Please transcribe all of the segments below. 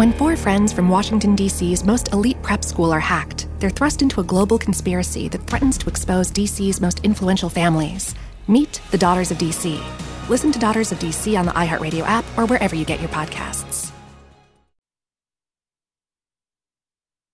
When four friends from Washington, D.C.'s most elite prep school are hacked, they're thrust into a global conspiracy that threatens to expose D.C.'s most influential families. Meet the Daughters of D.C. Listen to Daughters of D.C. on the iHeartRadio app or wherever you get your podcasts.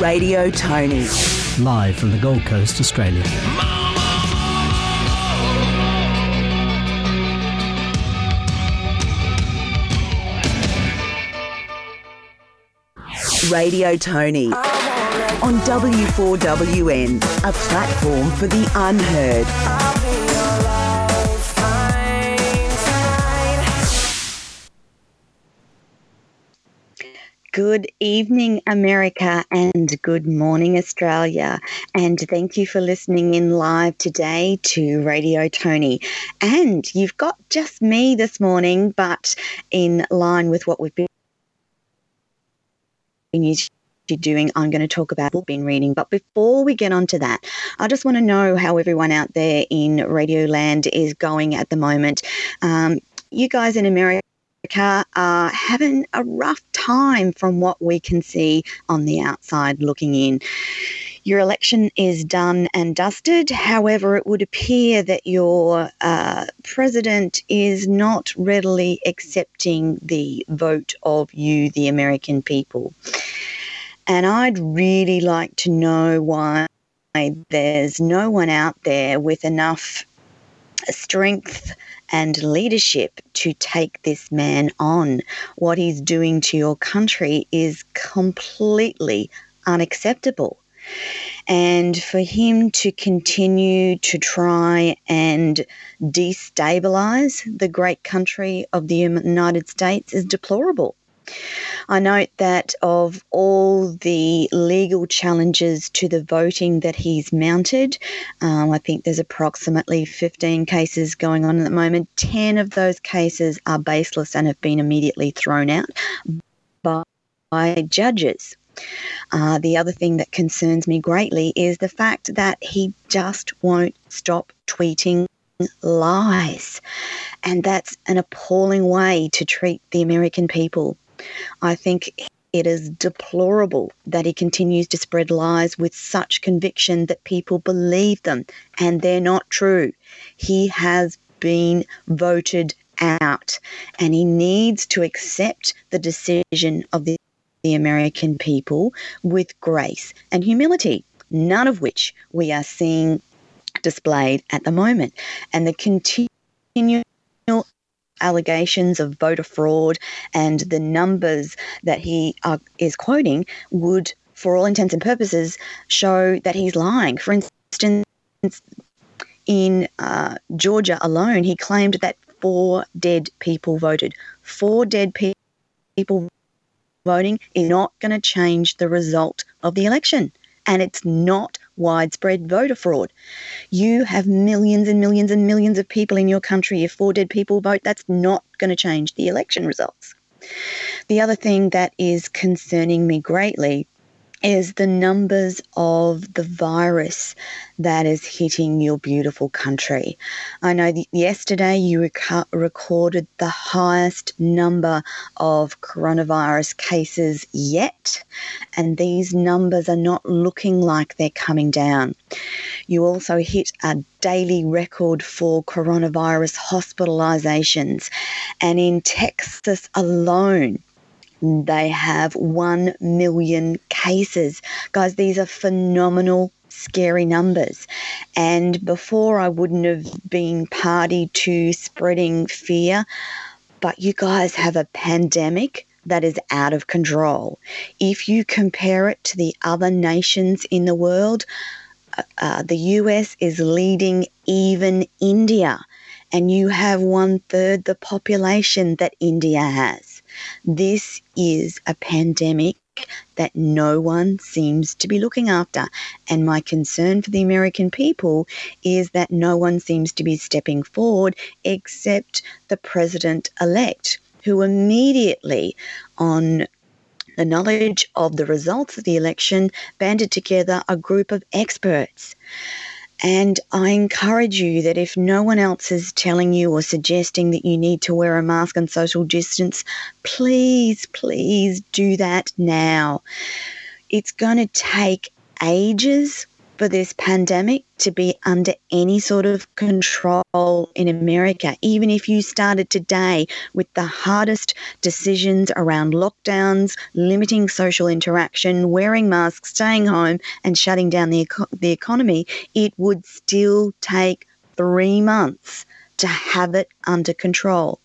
Radio Tony. Live from the Gold Coast, Australia. Radio Tony on W4WN, a platform for the unheard. Good evening, America, and good morning, Australia. And thank you for listening in live today to Radio Tony. And you've got just me this morning, but in line with what we've been doing, I'm going to talk about what we've been reading. But before we get on to that, I just want to know how everyone out there in Radio Land is going at the moment. Um, you guys in America Are having a rough time from what we can see on the outside looking in. Your election is done and dusted. However, it would appear that your uh, president is not readily accepting the vote of you, the American people. And I'd really like to know why there's no one out there with enough strength and leadership to take this man on. What he's doing to your country is completely unacceptable. And for him to continue to try and destabilize the great country of the United States is deplorable. I note that of all the legal challenges to the voting that he's mounted, um, I think there's approximately 15 cases going on at the moment. 10 of those cases are baseless and have been immediately thrown out by, by judges. Uh, the other thing that concerns me greatly is the fact that he just won't stop tweeting lies. And that's an appalling way to treat the American people. I think it is deplorable that he continues to spread lies with such conviction that people believe them and they're not true. He has been voted out and he needs to accept the decision of the, the American people with grace and humility, none of which we are seeing displayed at the moment. And the continual allegations of voter fraud and the numbers that he uh, is quoting would, for all intents and purposes, show that he's lying. For instance, in uh, Georgia alone, he claimed that four dead people voted. Four dead pe- people voting is not going to change the result of the election. And it's not widespread voter fraud. You have millions and millions and millions of people in your country. If four dead people vote, that's not going to change the election results. The other thing that is concerning me greatly is the numbers of the virus that is hitting your beautiful country. I know that yesterday you rec- recorded the highest number of coronavirus cases yet, and these numbers are not looking like they're coming down. You also hit a daily record for coronavirus hospitalizations, and in Texas alone, They have 1 million cases. Guys, these are phenomenal scary numbers. And before I wouldn't have been party to spreading fear, but you guys have a pandemic that is out of control. If you compare it to the other nations in the world, uh, uh the US is leading even India, and you have one third the population that India has. This is a pandemic that no one seems to be looking after. And my concern for the American people is that no one seems to be stepping forward except the president elect, who immediately, on the knowledge of the results of the election, banded together a group of experts. And I encourage you that if no one else is telling you or suggesting that you need to wear a mask and social distance, please, please do that now. It's going to take ages for this pandemic to be under any sort of control in America, even if you started today with the hardest decisions around lockdowns, limiting social interaction, wearing masks, staying home, and shutting down the, the economy, it would still take three months to have it under control.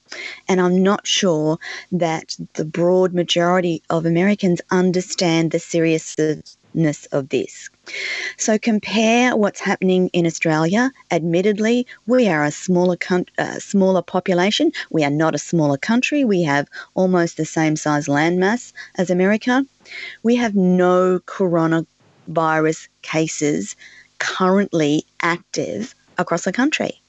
And I'm not sure that the broad majority of Americans understand the seriousness of this. So compare what's happening in Australia. Admittedly, we are a smaller uh, smaller population. We are not a smaller country. We have almost the same size landmass as America. We have no coronavirus cases currently active across the country.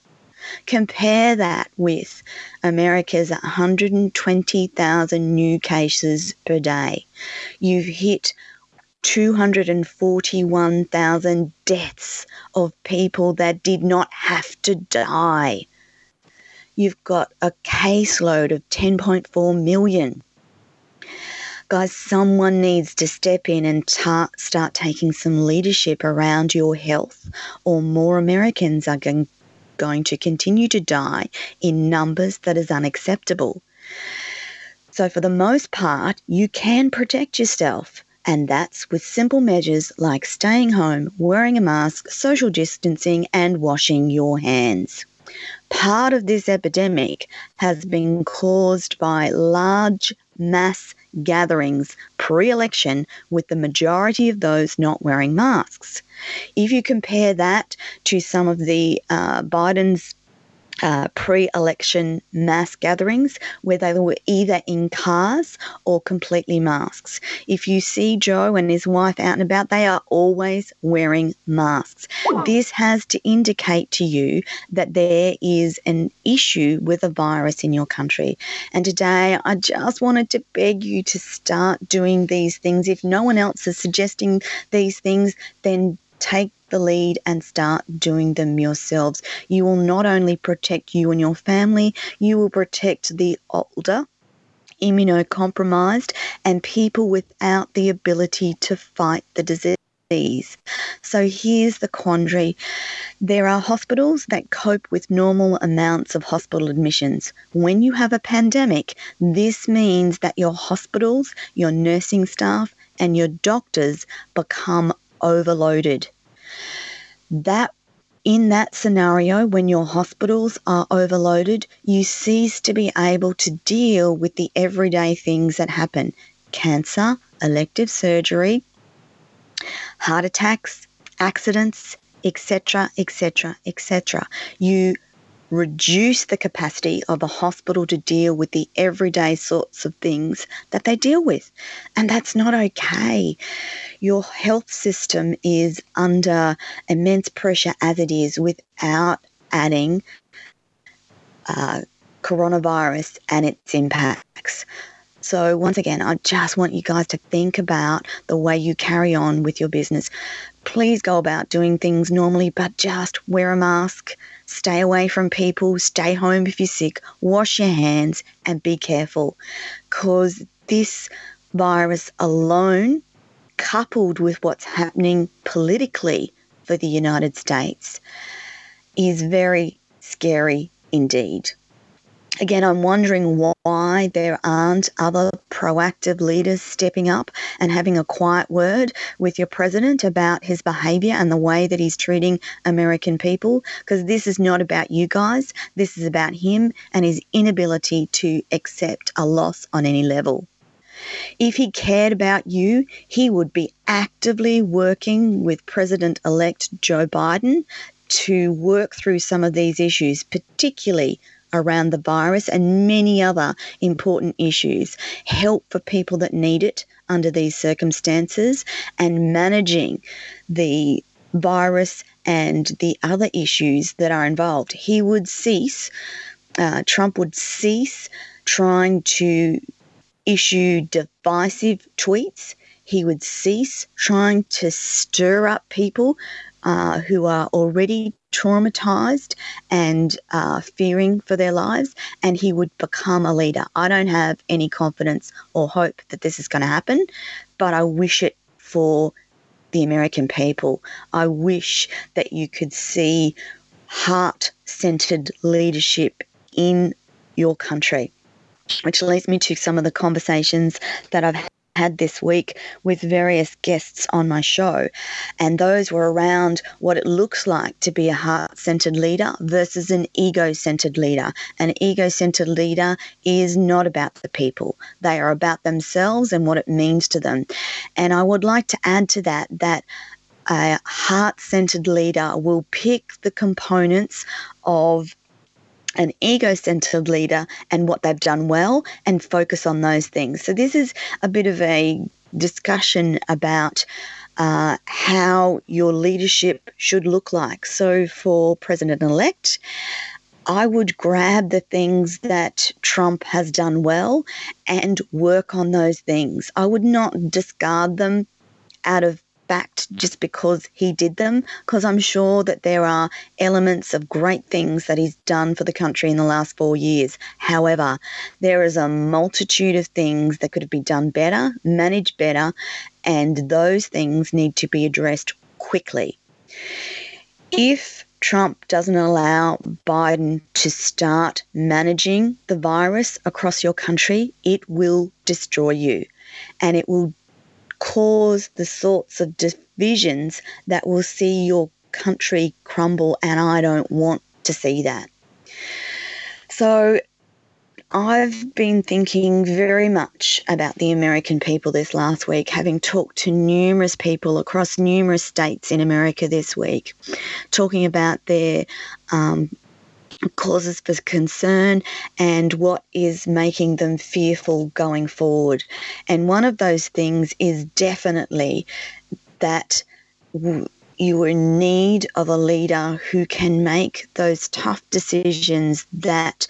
Compare that with America's 120,000 new cases per day. You've hit 241,000 deaths of people that did not have to die. You've got a caseload of 10.4 million. Guys, someone needs to step in and ta- start taking some leadership around your health, or more Americans are going, going to continue to die in numbers that is unacceptable. So, for the most part, you can protect yourself and that's with simple measures like staying home, wearing a mask, social distancing, and washing your hands. Part of this epidemic has been caused by large mass gatherings pre election, with the majority of those not wearing masks. If you compare that to some of the uh, Biden's uh, pre election mass gatherings where they were either in cars or completely masks. If you see Joe and his wife out and about, they are always wearing masks. This has to indicate to you that there is an issue with a virus in your country. And today, I just wanted to beg you to start doing these things. If no one else is suggesting these things, then take the lead and start doing them yourselves. You will not only protect you and your family, you will protect the older immunocompromised and people without the ability to fight the disease. So here's the quandary there are hospitals that cope with normal amounts of hospital admissions. When you have a pandemic, this means that your hospitals, your nursing staff, and your doctors become overloaded. That in that scenario, when your hospitals are overloaded, you cease to be able to deal with the everyday things that happen cancer, elective surgery, heart attacks, accidents, etc., etc., etc. You reduce the capacity of a hospital to deal with the everyday sorts of things that they deal with. And that's not okay. Your health system is under immense pressure as it is without adding uh, coronavirus and its impacts. So, once again, I just want you guys to think about the way you carry on with your business. Please go about doing things normally, but just wear a mask, Stay away from people, stay home if you're sick, wash your hands, and be careful because this virus alone, coupled with what's happening politically for the United States, is very scary indeed. Again, I'm wondering why there aren't other proactive leaders stepping up and having a quiet word with your president about his behavior and the way that he's treating American people, because this is not about you guys. This is about him and his inability to accept a loss on any level. If he cared about you, he would be actively working with President elect Joe Biden to work through some of these issues, particularly around the virus and many other important issues, help for people that need it under these circumstances, and managing the virus and the other issues that are involved. He would cease, uh, Trump would cease trying to issue divisive tweets. He would cease trying to stir up people uh, who are already traumatized and uh, fearing for their lives, and he would become a leader. I don't have any confidence or hope that this is going to happen, but I wish it for the American people. I wish that you could see heart centered leadership in your country. Which leads me to some of the conversations that I've had this week with various guests on my show, and those were around what it looks like to be a heart centered leader versus an ego centered leader. An ego centered leader is not about the people, they are about themselves and what it means to them. And I would like to add to that that a heart centered leader will pick the components of an ego centered leader and what they've done well and focus on those things. So, this is a bit of a discussion about uh, how your leadership should look like. So, for President elect, I would grab the things that Trump has done well and work on those things. I would not discard them out of fact just because he did them, because I'm sure that there are elements of great things that he's done for the country in the last four years. However, there is a multitude of things that could have been done better, managed better, and those things need to be addressed quickly. If Trump doesn't allow Biden to start managing the virus across your country, it will destroy you and it will cause the sorts of divisions that will see your country crumble, and I don't want to see that. So, I've been thinking very much about the American people this last week, having talked to numerous people across numerous states in America this week, talking about their um, causes for concern and what is making them fearful going forward. And one of those things is definitely that you are in need of a leader who can make those tough decisions that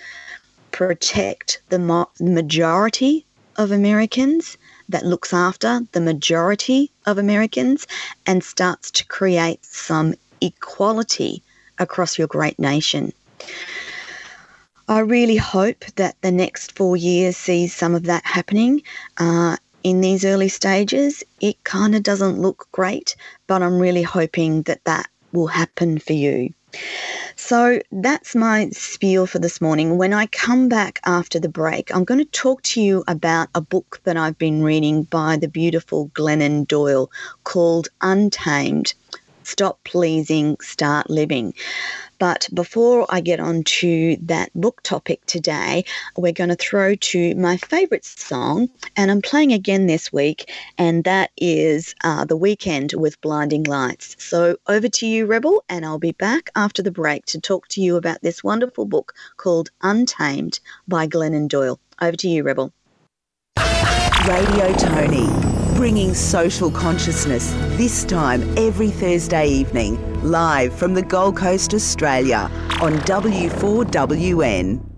protect the majority of Americans, that looks after the majority of Americans, and starts to create some equality across your great nation. I really hope that the next four years sees some of that happening. Uh, in these early stages, it kind of doesn't look great, but I'm really hoping that that will happen for you. So that's my spiel for this morning. When I come back after the break, I'm going to talk to you about a book that I've been reading by the beautiful Glennon Doyle called Untamed Stop Pleasing, Start Living. But before I get on to that book topic today, we're going to throw to my favourite song, and I'm playing again this week, and that is uh, The Weeknd with Blinding Lights. So over to you, Rebel, and I'll be back after the break to talk to you about this wonderful book called Untamed by Glennon Doyle. Over to you, Rebel. Radio Tony, bringing social consciousness this time every Thursday evening live from the Gold Coast, Australia on W4WN.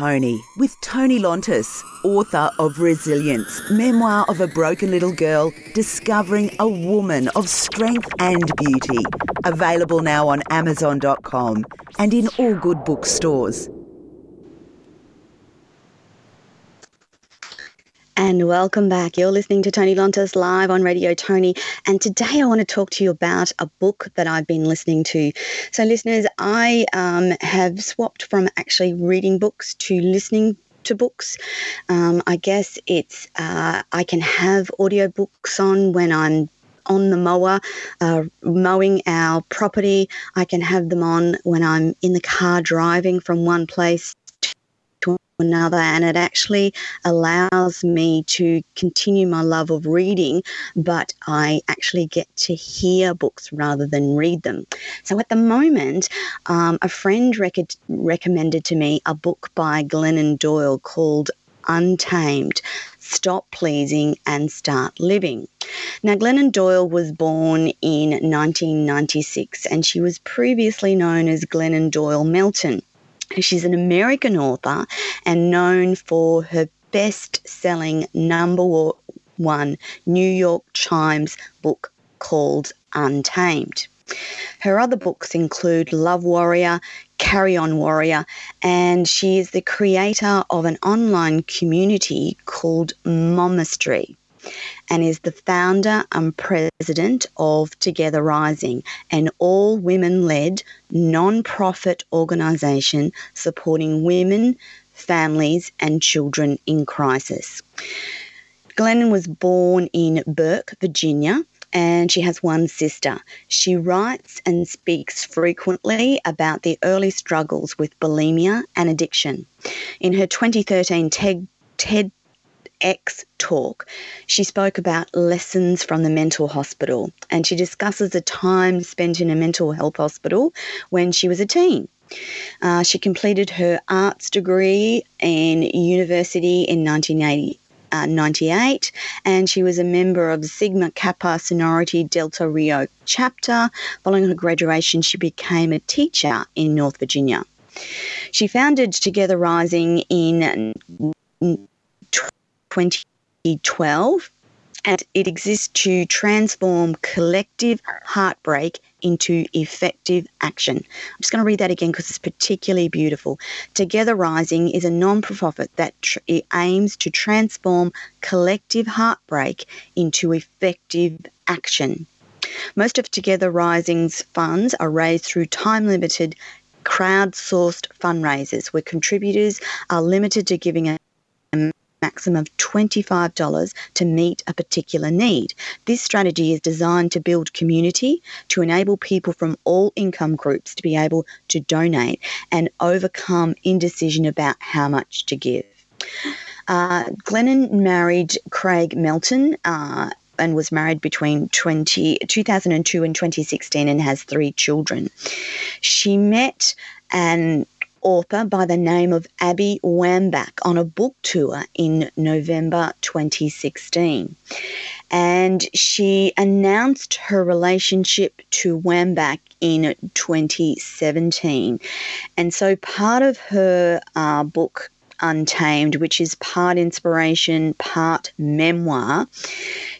Tony with Tony Lontis, author of Resilience, memoir of a broken little girl discovering a woman of strength and beauty. Available now on Amazon.com and in all good bookstores. And welcome back. You're listening to Tony Lontis live on Radio Tony. And today I want to talk to you about a book that I've been listening to. So, listeners, I um, have swapped from actually reading books to listening to books. Um, I guess it's, uh, I can have audiobooks on when I'm on the mower, uh, mowing our property. I can have them on when I'm in the car driving from one place another and it actually allows me to continue my love of reading but I actually get to hear books rather than read them so at the moment um, a friend rec- recommended to me a book by Glennon Doyle called Untamed Stop Pleasing and Start Living. Now, Glennon Doyle was born in 1996 and she was previously known as Glennon Doyle Melton. She's an American author and known for her best selling number one New York Times book called Untamed. Her other books include Love Warrior, Carry On Warrior, and she is the creator of an online community called Momastery and is the founder and president of Together Rising, an all women led non profit organisation supporting women, families, and children in crisis. Glennon was born in Burke, Virginia, and she has one sister. She writes and speaks frequently about the early struggles with bulimia and addiction. In her 2013 TED, TED X talk, she spoke about lessons from the mental hospital and she discusses a time spent in a mental health hospital when she was a teen. Uh, she completed her arts degree in university in 1980. Uh, 98 and she was a member of Sigma Kappa Sorority Delta Rho chapter. Following her graduation, she became a teacher in North Virginia. She founded Together Rising in 2012 and it exists to transform collective heartbreak into effective action. I'm just going to read that again because it's particularly beautiful. Together Rising is a non profit that tr- aims to transform collective heartbreak into effective action. Most of Together Rising's funds are raised through time limited crowdsourced fundraisers where contributors are limited to giving a maximum of $25 to meet a particular need. This strategy is designed to build community, to enable people from all income groups to be able to donate and overcome indecision about how much to give. Uh, Glennon married Craig Melton. Uh, and was married between 20, 2002 and 2016 and has three children. She met an author by the name of Abby Wambach on a book tour in November 2016. And she announced her relationship to Wambach in 2017. And so part of her uh, book Untamed, which is part inspiration, part memoir.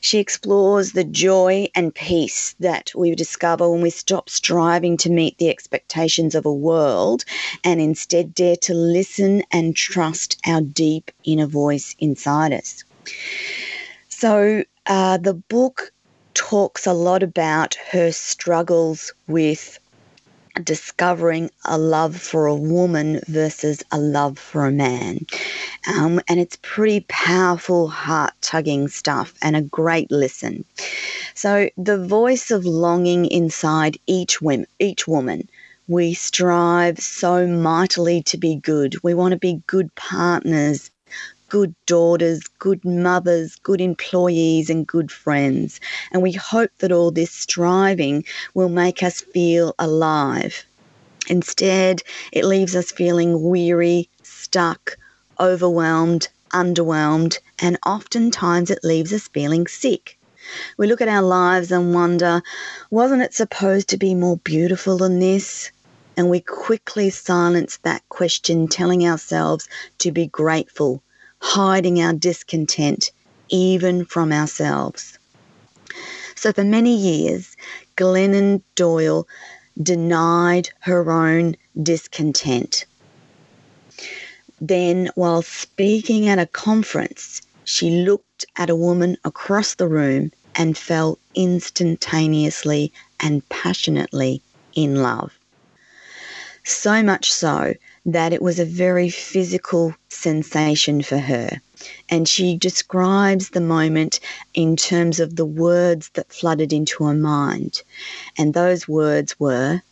She explores the joy and peace that we discover when we stop striving to meet the expectations of a world and instead dare to listen and trust our deep inner voice inside us. So, uh, the book talks a lot about her struggles with discovering a love for a woman versus a love for a man. Um, and it's pretty powerful, heart tugging stuff and a great listen. So, the voice of longing inside each, women, each woman. We strive so mightily to be good. We want to be good partners, good daughters, good mothers, good employees, and good friends. And we hope that all this striving will make us feel alive. Instead, it leaves us feeling weary, stuck, overwhelmed, underwhelmed, and oftentimes it leaves us feeling sick. We look at our lives and wonder, wasn't it supposed to be more beautiful than this? And we quickly silence that question, telling ourselves to be grateful, hiding our discontent even from ourselves. So, for many years, Glennon Doyle denied her own discontent. Then, while speaking at a conference, she looked at a woman across the room and fell instantaneously and passionately in love. So much so that it was a very physical sensation for her. And she describes the moment in terms of the words that flooded into her mind. And those words were,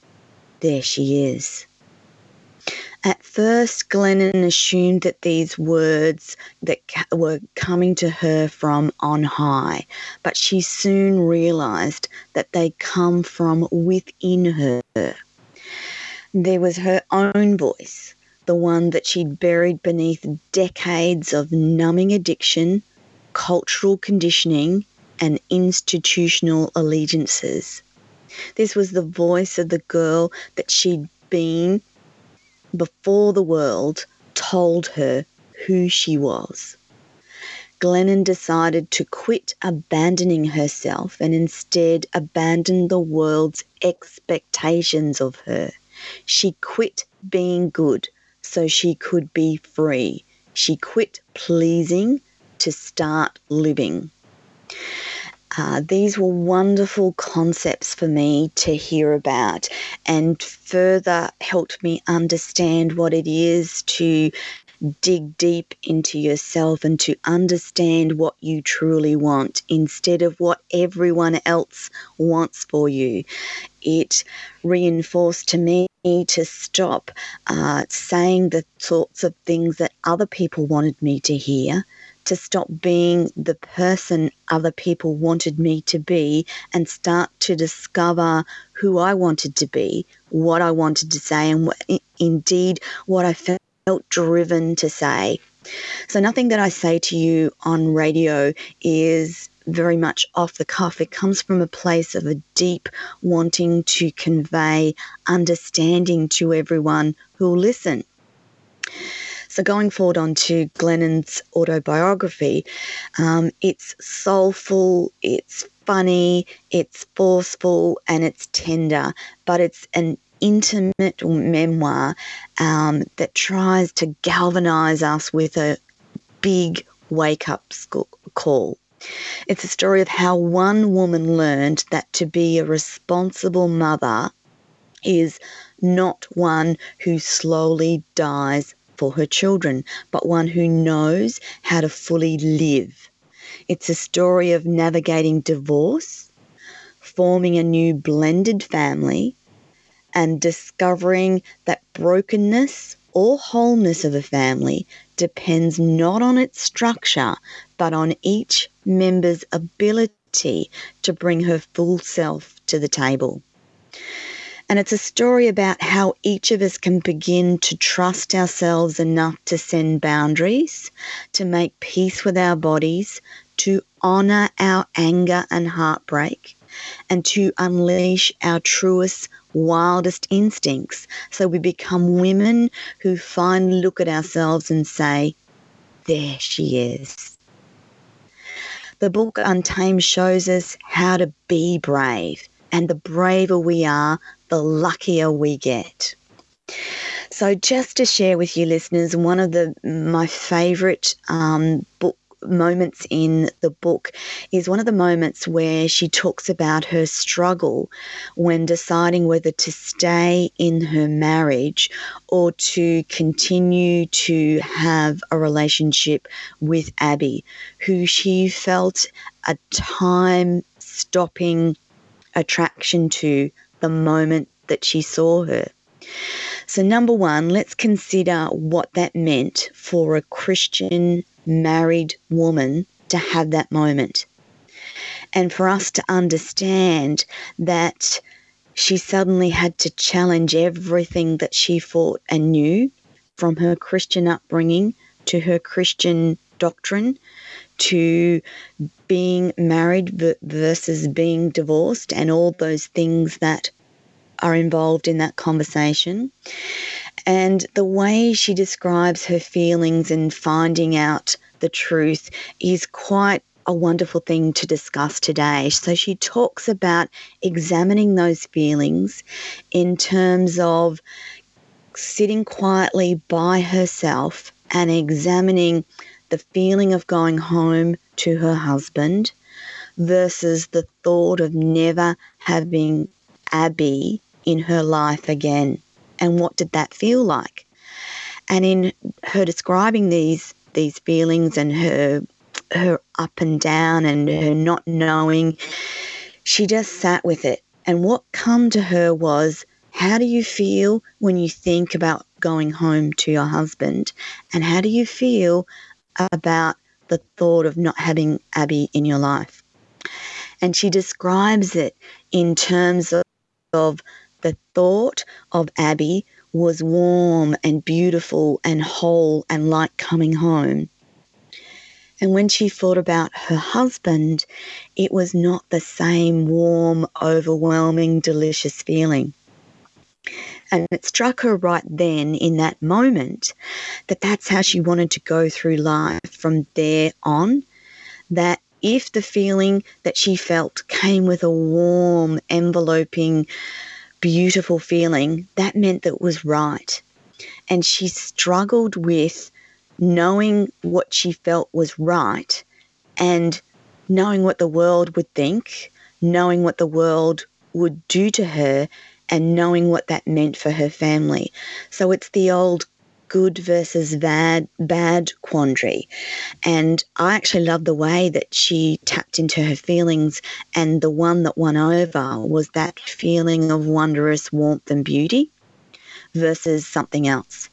There she is. At first, Glennon assumed that these words that were coming to her from on high, but she soon realized that they come from within her. There was her own voice, the one that she'd buried beneath decades of numbing addiction, cultural conditioning, and institutional allegiances. This was the voice of the girl that she'd been before the world told her who she was. Glennon decided to quit abandoning herself and instead abandon the world's expectations of her. She quit being good so she could be free. She quit pleasing to start living. Uh, these were wonderful concepts for me to hear about and further helped me understand what it is to dig deep into yourself and to understand what you truly want instead of what everyone else wants for you. It reinforced to me to stop uh, saying the sorts of things that other people wanted me to hear to stop being the person other people wanted me to be and start to discover who I wanted to be, what I wanted to say, and what, indeed what I felt driven to say. So, nothing that I say to you on radio is very much off the cuff. It comes from a place of a deep wanting to convey understanding to everyone who'll listen. So, going forward onto Glennon's autobiography, um, it's soulful, it's funny, it's forceful, and it's tender, but it's an intimate memoir um, that tries to galvanize us with a big wake up call. It's a story of how one woman learned that to be a responsible mother is not one who slowly dies for her children, but one who knows how to fully live. It's a story of navigating divorce, forming a new blended family, and discovering that brokenness or wholeness of a family depends not on its structure, but on each member's ability to bring her full self to the table. And it's a story about how each of us can begin to trust ourselves enough to send boundaries, to make peace with our bodies, to honor our anger and heartbreak, and to unleash our truest, wildest instincts so we become women who finally look at ourselves and say, There she is. The book Untamed shows us how to be brave, and the braver we are, the luckier we get. So, just to share with you, listeners, one of the my favourite um, book moments in the book is one of the moments where she talks about her struggle when deciding whether to stay in her marriage or to continue to have a relationship with Abby, who she felt a time stopping attraction to the moment that she saw her. So, number one, let's consider what that meant for a Christian married woman to have that moment. And for us to understand that she suddenly had to challenge everything that she thought and knew from her Christian upbringing to her Christian doctrine to being married versus being divorced and all those things that are involved in that conversation. And the way she describes her feelings and finding out the truth is quite a wonderful thing to discuss today. So she talks about examining those feelings in terms of sitting quietly by herself and examining the feeling of going home to her husband versus the thought of never having Abby in her life again. And what did that feel like? And in her describing these these feelings and her her up and down and her not knowing, she just sat with it. And what come to her was, how do you feel when you think about going home to your husband? And how do you feel about the thought of not having Abby in your life. And she describes it in terms of, of the thought of Abby was warm and beautiful and whole and like coming home. And when she thought about her husband, it was not the same warm, overwhelming, delicious feeling. And it struck her right then in that moment that that's how she wanted to go through life from there on. That if the feeling that she felt came with a warm, enveloping, beautiful feeling, that meant that was right. And she struggled with knowing what she felt was right and knowing what the world would think, knowing what the world would do to her, and knowing what that meant for her family. So it's the old good versus bad, bad quandary. And I actually love the way that she tapped into her feelings, and the one that won over was that feeling of wondrous warmth and beauty versus something else.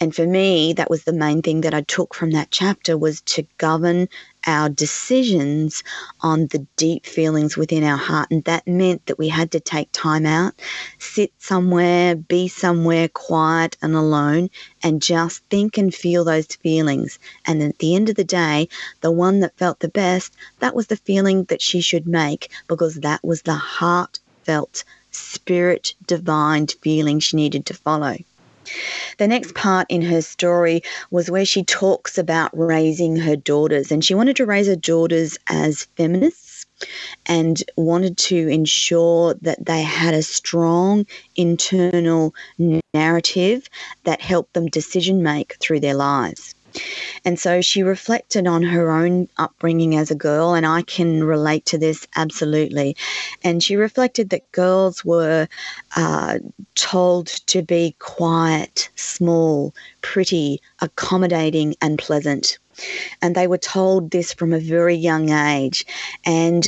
And for me, that was the main thing that I took from that chapter was to govern our decisions on the deep feelings within our heart. And that meant that we had to take time out, sit somewhere, be somewhere quiet and alone, and just think and feel those feelings. And at the end of the day, the one that felt the best, that was the feeling that she should make because that was the heartfelt, spirit divined feeling she needed to follow. The next part in her story was where she talks about raising her daughters, and she wanted to raise her daughters as feminists and wanted to ensure that they had a strong internal narrative that helped them decision make through their lives. And so she reflected on her own upbringing as a girl, and I can relate to this absolutely. And she reflected that girls were uh, told to be quiet, small, pretty, accommodating, and pleasant. And they were told this from a very young age. And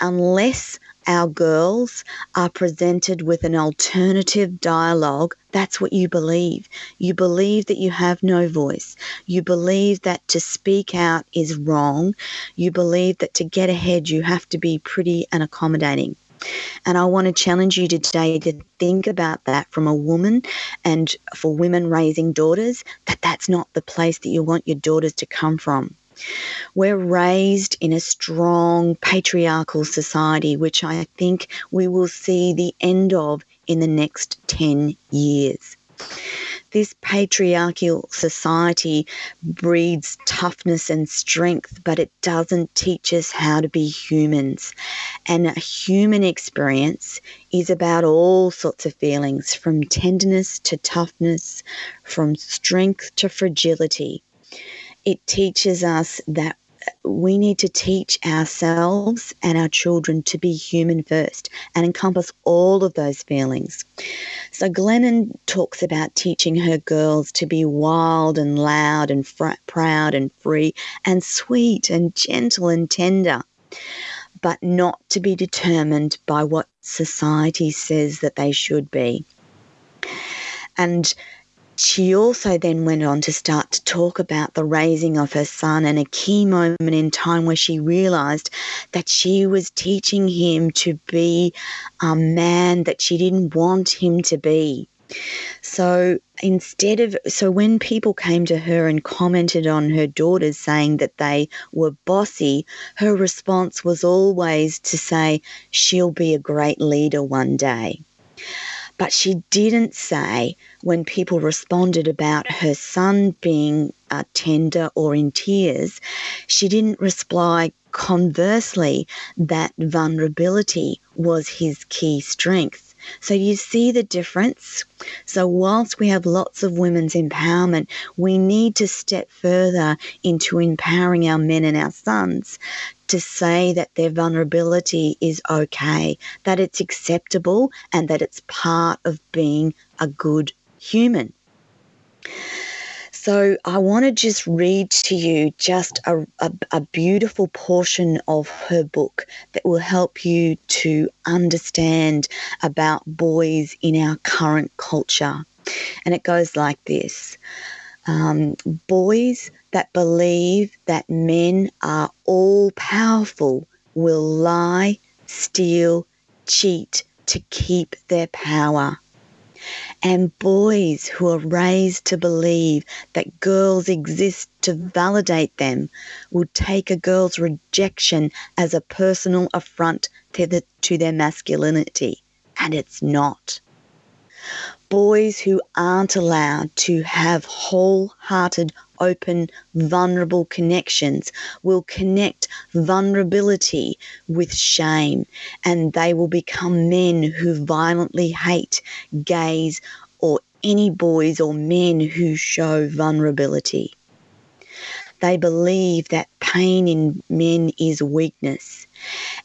unless our girls are presented with an alternative dialogue, that's what you believe. You believe that you have no voice. You believe that to speak out is wrong. You believe that to get ahead, you have to be pretty and accommodating. And I want to challenge you today to think about that from a woman and for women raising daughters, that that's not the place that you want your daughters to come from. We're raised in a strong patriarchal society, which I think we will see the end of in the next 10 years. This patriarchal society breeds toughness and strength, but it doesn't teach us how to be humans. And a human experience is about all sorts of feelings from tenderness to toughness, from strength to fragility it teaches us that we need to teach ourselves and our children to be human first and encompass all of those feelings. So, Glennon talks about teaching her girls to be wild and loud and fr- proud and free and sweet and gentle and tender, but not to be determined by what society says that they should be. And she also then went on to start to talk about the raising of her son and a key moment in time where she realized that she was teaching him to be a man that she didn't want him to be. So instead of, so when people came to her and commented on her daughters saying that they were bossy, her response was always to say, she'll be a great leader one day. But she didn't say when people responded about her son being uh, tender or in tears, she didn't reply conversely that vulnerability was his key strength. So you see the difference? So whilst we have lots of women's empowerment, we need to step further into empowering our men and our sons to say that their vulnerability is okay, that it's acceptable, and that it's part of being a good human. So, I want to just read to you just a, a, a, beautiful portion of her book that will help you to understand about boys in our current culture. And it goes like this um, Boys that believe that men are all powerful will lie, steal, cheat to keep their power. And boys who are raised to believe that girls exist to validate them will take a girl's rejection as a personal affront to, the, to their masculinity. And it's not boys who aren't allowed to have wholehearted, open, vulnerable connections will connect vulnerability with shame and they will become men who violently hate gays or any boys or men who show vulnerability. They believe that pain in men is weakness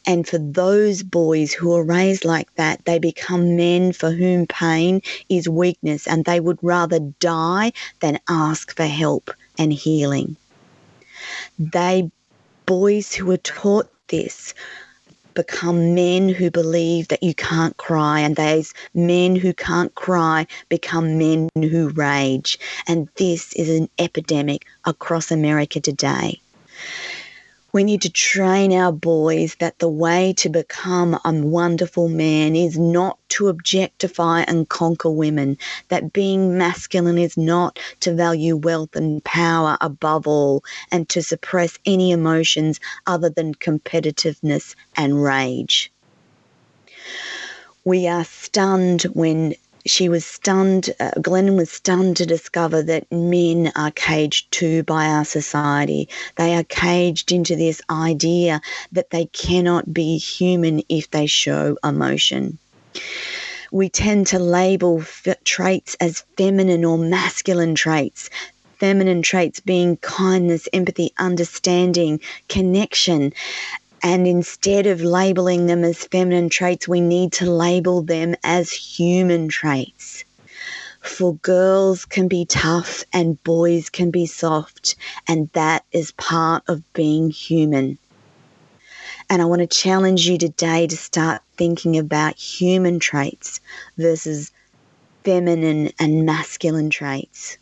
And for those boys who are raised like that, they become men for whom pain is weakness and they would rather die than ask for help and healing. They, boys who are taught this, become men who believe that you can't cry, and those men who can't cry become men who rage. And this is an epidemic across America today. We need to train our boys that the way to become a wonderful man is not to objectify and conquer women, that being masculine is not to value wealth and power above all, and to suppress any emotions other than competitiveness and rage. We are stunned when she was stunned, uh, Glennon was stunned to discover that men are caged too by our society. They are caged into this idea that they cannot be human if they show emotion. We tend to label f- traits as feminine or masculine traits. Feminine traits being kindness, empathy, understanding, connection. And instead of labeling them as feminine traits, we need to label them as human traits. For girls can be tough and boys can be soft, and that is part of being human. And I want to challenge you today to start thinking about human traits versus feminine and masculine traits.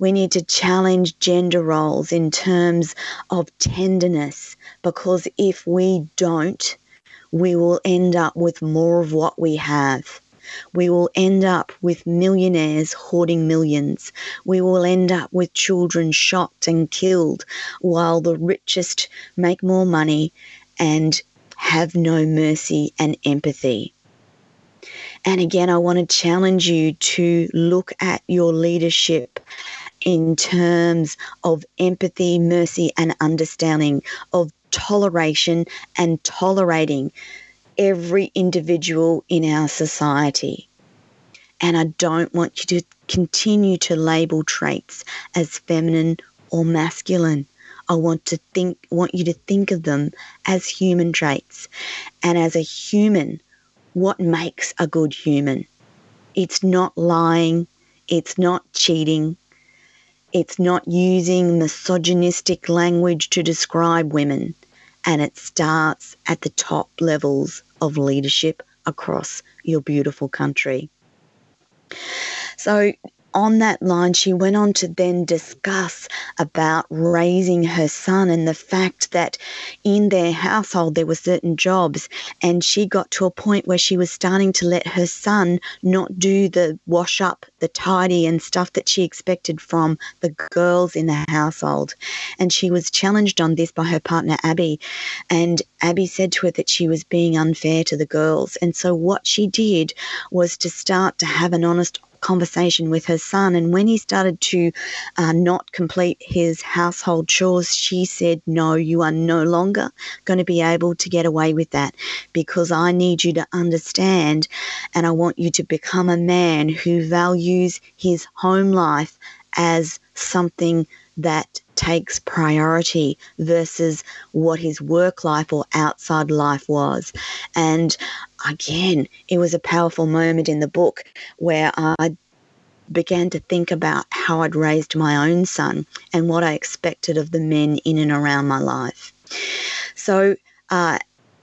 We need to challenge gender roles in terms of tenderness because if we don't, we will end up with more of what we have. We will end up with millionaires hoarding millions. We will end up with children shot and killed while the richest make more money and have no mercy and empathy. And again, I want to challenge you to look at your leadership in terms of empathy, mercy, and understanding, of toleration and tolerating every individual in our society. And I don't want you to continue to label traits as feminine or masculine. I want to think want you to think of them as human traits. And as a human, what makes a good human? It's not lying, it's not cheating, it's not using misogynistic language to describe women, and it starts at the top levels of leadership across your beautiful country. So, on that line, she went on to then discuss about raising her son and the fact that in their household there were certain jobs. And she got to a point where she was starting to let her son not do the wash up, the tidy, and stuff that she expected from the girls in the household. And she was challenged on this by her partner, Abby. And Abby said to her that she was being unfair to the girls. And so what she did was to start to have an honest conversation with her son. And when he started to uh, not complete his household chores, she said, No, you are no longer going to be able to get away with that because I need you to understand and I want you to become a man who values his home life as something that takes priority versus what his work life or outside life was. And again, it was a powerful moment in the book where I began to think about how I'd raised my own son and what I expected of the men in and around my life. So uh,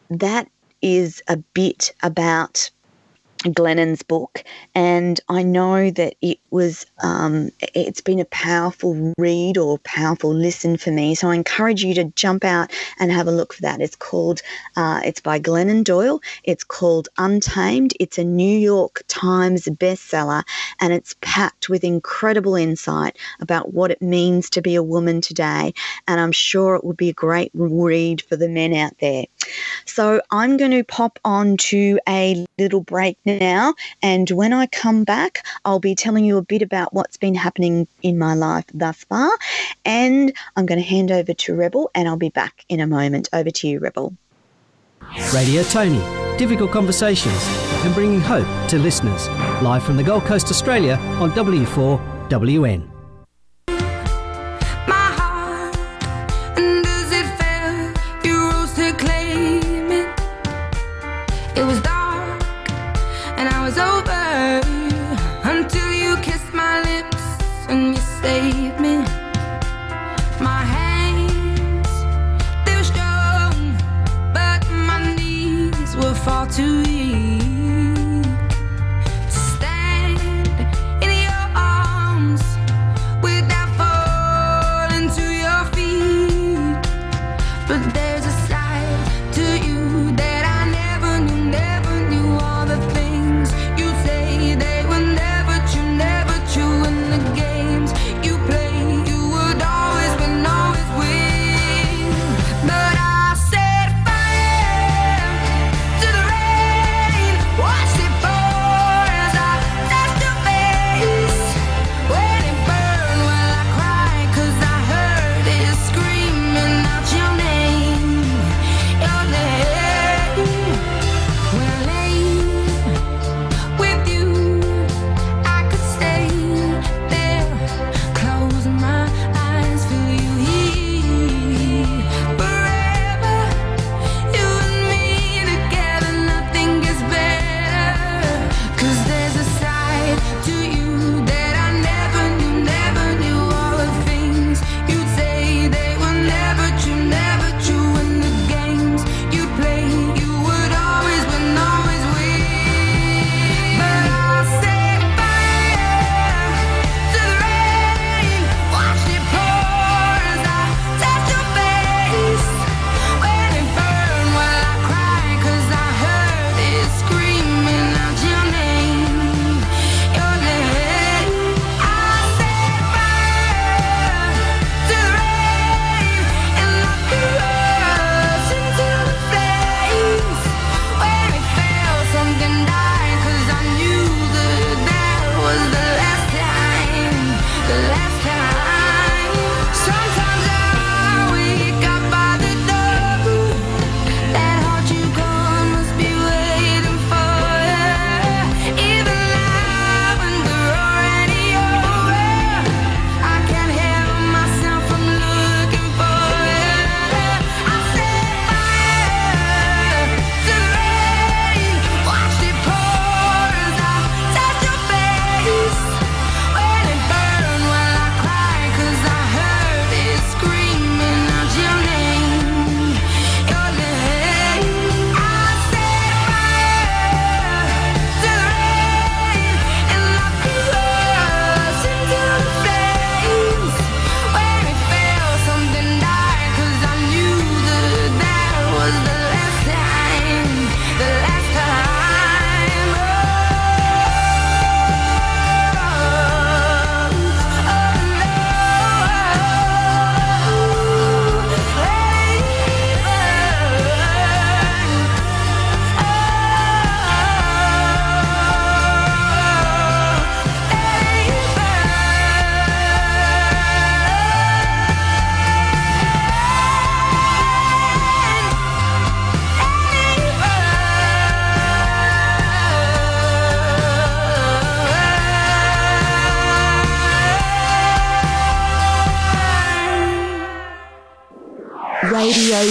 that is a bit about Glennon's book, and I know that it was um, it's been a powerful read or powerful listen for me. So I encourage you to jump out and have a look for that. It's called uh, it's by Glennon Doyle. It's called Untamed. It's a New York Times bestseller, and it's packed with incredible insight about what it means to be a woman today. And I'm sure it would be a great read for the men out there. So I'm going to pop on to a little break now. And when I come back, I'll be telling you a bit about what's been happening in my life thus far. And I'm going to hand over to Rebel, and I'll be back in a moment. Over to you, Rebel. Radio Tony, difficult conversations and bringing hope to listeners. Live from the Gold Coast, Australia on W4WN.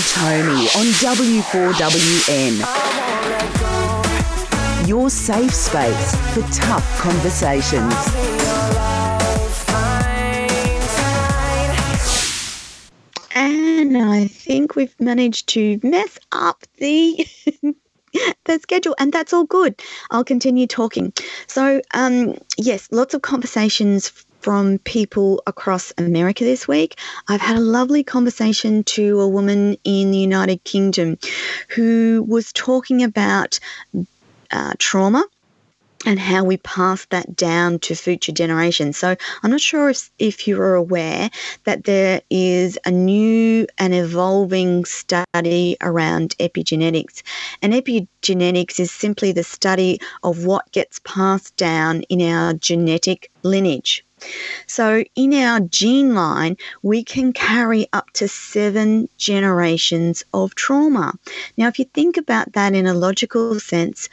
Tony on W4WN. Your safe space for tough conversations. And I think we've managed to mess up the the schedule, and that's all good. I'll continue talking. So, um, yes, lots of conversations from people across America this week. I've had a lovely conversation to a woman in the United Kingdom who was talking about uh, trauma and how we pass that down to future generations. So I'm not sure if, if you're aware that there is a new and evolving study around epigenetics. And epigenetics is simply the study of what gets passed down in our genetic lineage. So, in our gene line, we can carry up to seven generations of trauma. Now, if you think about that in a logical sense,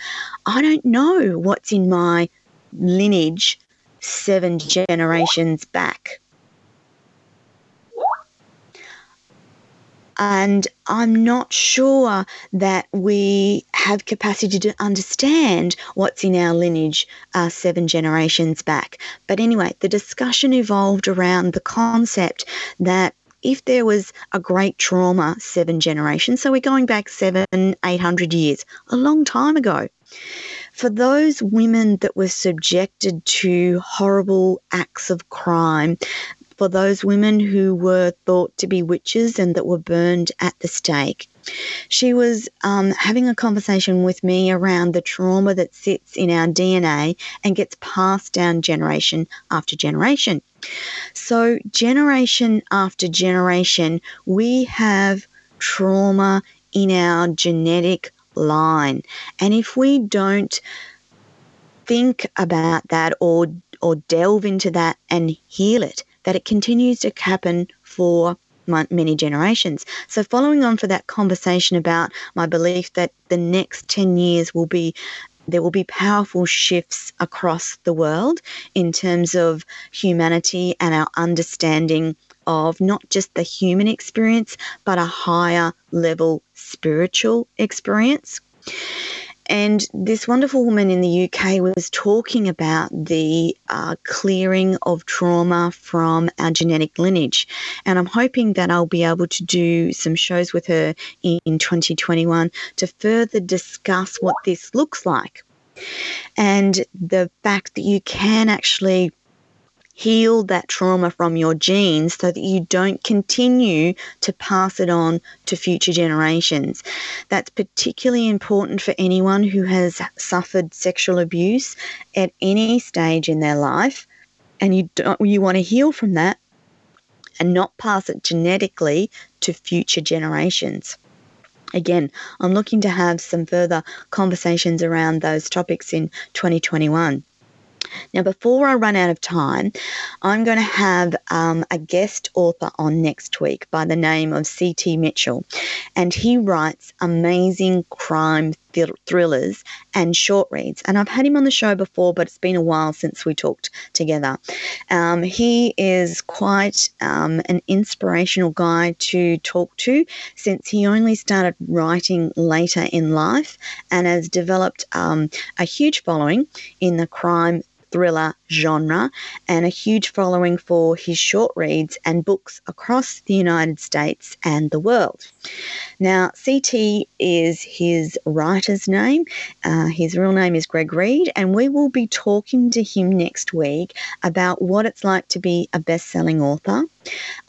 I don't know what's in my lineage seven generations back. And I'm not sure that we have capacity to understand what's in our lineage uh, seven generations back. But anyway, the discussion evolved around the concept that if there was a great trauma seven generations, so we're going back seven, eight hundred years, a long time ago, for those women that were subjected to horrible acts of crime, for those women who were thought to be witches and that were burned at the stake. She was um, having a conversation with me around the trauma that sits in our DNA and gets passed down generation after generation. So, generation after generation, we have trauma in our genetic line. And if we don't think about that or or delve into that and heal it, that it continues to happen for many generations. So, following on for that conversation about my belief that the next 10 years will be there will be powerful shifts across the world in terms of humanity and our understanding of not just the human experience, but a higher level spiritual experience. And this wonderful woman in the UK was talking about the uh, clearing of trauma from our genetic lineage. And I'm hoping that I'll be able to do some shows with her in, in 2021 to further discuss what this looks like. And the fact that you can actually heal that trauma from your genes so that you don't continue to pass it on to future generations. That's particularly important for anyone who has suffered sexual abuse at any stage in their life and you don't, you want to heal from that and not pass it genetically to future generations. Again, I'm looking to have some further conversations around those topics in 2021. Now, before I run out of time, I'm going to have um, a guest author on next week by the name of C.T. Mitchell, and he writes amazing crime thr- thrillers and short reads. And I've had him on the show before, but it's been a while since we talked together. Um, he is quite um, an inspirational guy to talk to since he only started writing later in life and has developed um, a huge following in the crime thriller genre and a huge following for his short reads and books across the United States and the world. Now, CT is his writer's name. Uh, his real name is Greg Reed, and we will be talking to him next week about what it's like to be a best selling author,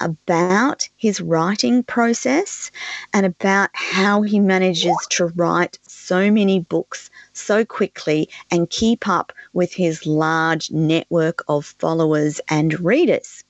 about his writing process, and about how he manages to write so many books so quickly and keep up with his large network of followers and readers.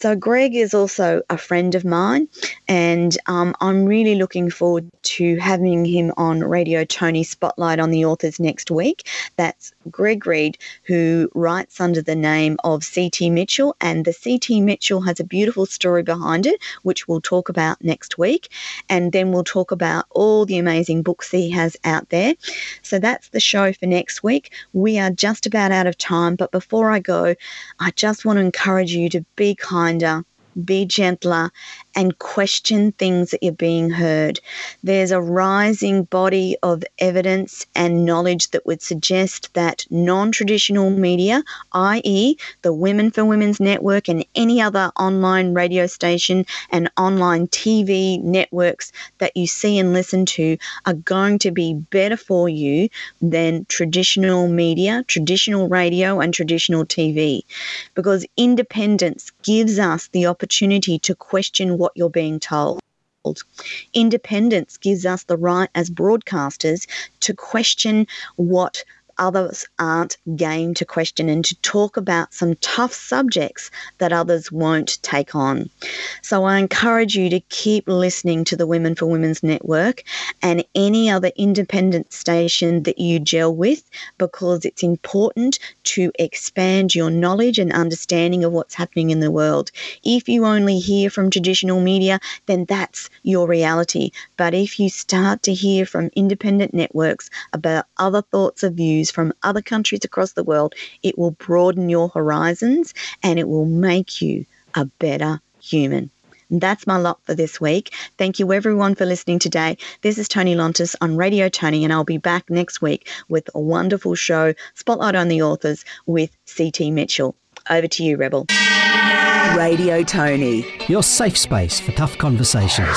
So, Greg is also a friend of mine, and um, I'm really looking forward to having him on Radio Tony Spotlight on the Authors next week. That's Greg Reed, who writes under the name of C.T. Mitchell, and the C.T. Mitchell has a beautiful story behind it, which we'll talk about next week. And then we'll talk about all the amazing books he has out there. So, that's the show for next week. We are just about out of time, but before I go, I just want to encourage you to be kind kinder, be gentler, and question things that you're being heard. There's a rising body of evidence and knowledge that would suggest that non traditional media, i.e., the Women for Women's Network and any other online radio station and online TV networks that you see and listen to, are going to be better for you than traditional media, traditional radio, and traditional TV. Because independence gives us the opportunity to question what you're being told. Independence gives us the right as broadcasters to question what others aren't game to question and to talk about some tough subjects that others won't take on. So I encourage you to keep listening to the Women for Women's Network and any other independent station that you gel with because it's important to expand your knowledge and understanding of what's happening in the world. If you only hear from traditional media, then that's your reality. But if you start to hear from independent networks about other thoughts of views from other countries across the world, it will broaden your horizons and it will make you a better human. That's my lot for this week. Thank you everyone for listening today. This is Tony Lontis on Radio Tony, and I'll be back next week with a wonderful show, Spotlight on the Authors with CT Mitchell. Over to you, Rebel. Radio Tony. Your safe space for tough conversations.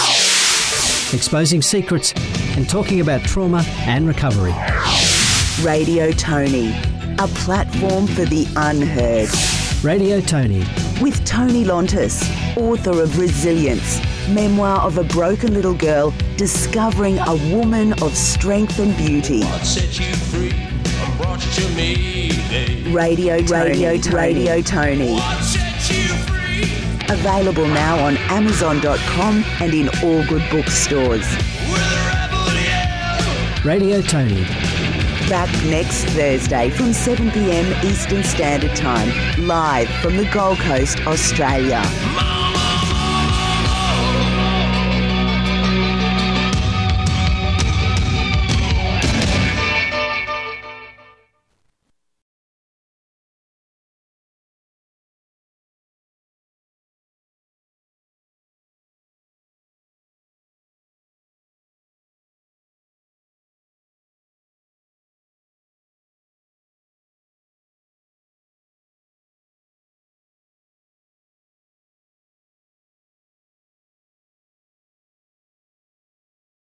Exposing secrets and talking about trauma and recovery. Radio Tony. A platform for the unheard. Radio Tony. With Tony Lontis, author of Resilience, memoir of a broken little girl discovering a woman of strength and beauty. What set you free and brought you to me. Radio Tony. Radio Tony. Radio Tony. What set you free? Available now on Amazon.com and in all good bookstores. With a rebel yell. Radio Tony. Back next Thursday from 7pm Eastern Standard Time, live from the Gold Coast, Australia.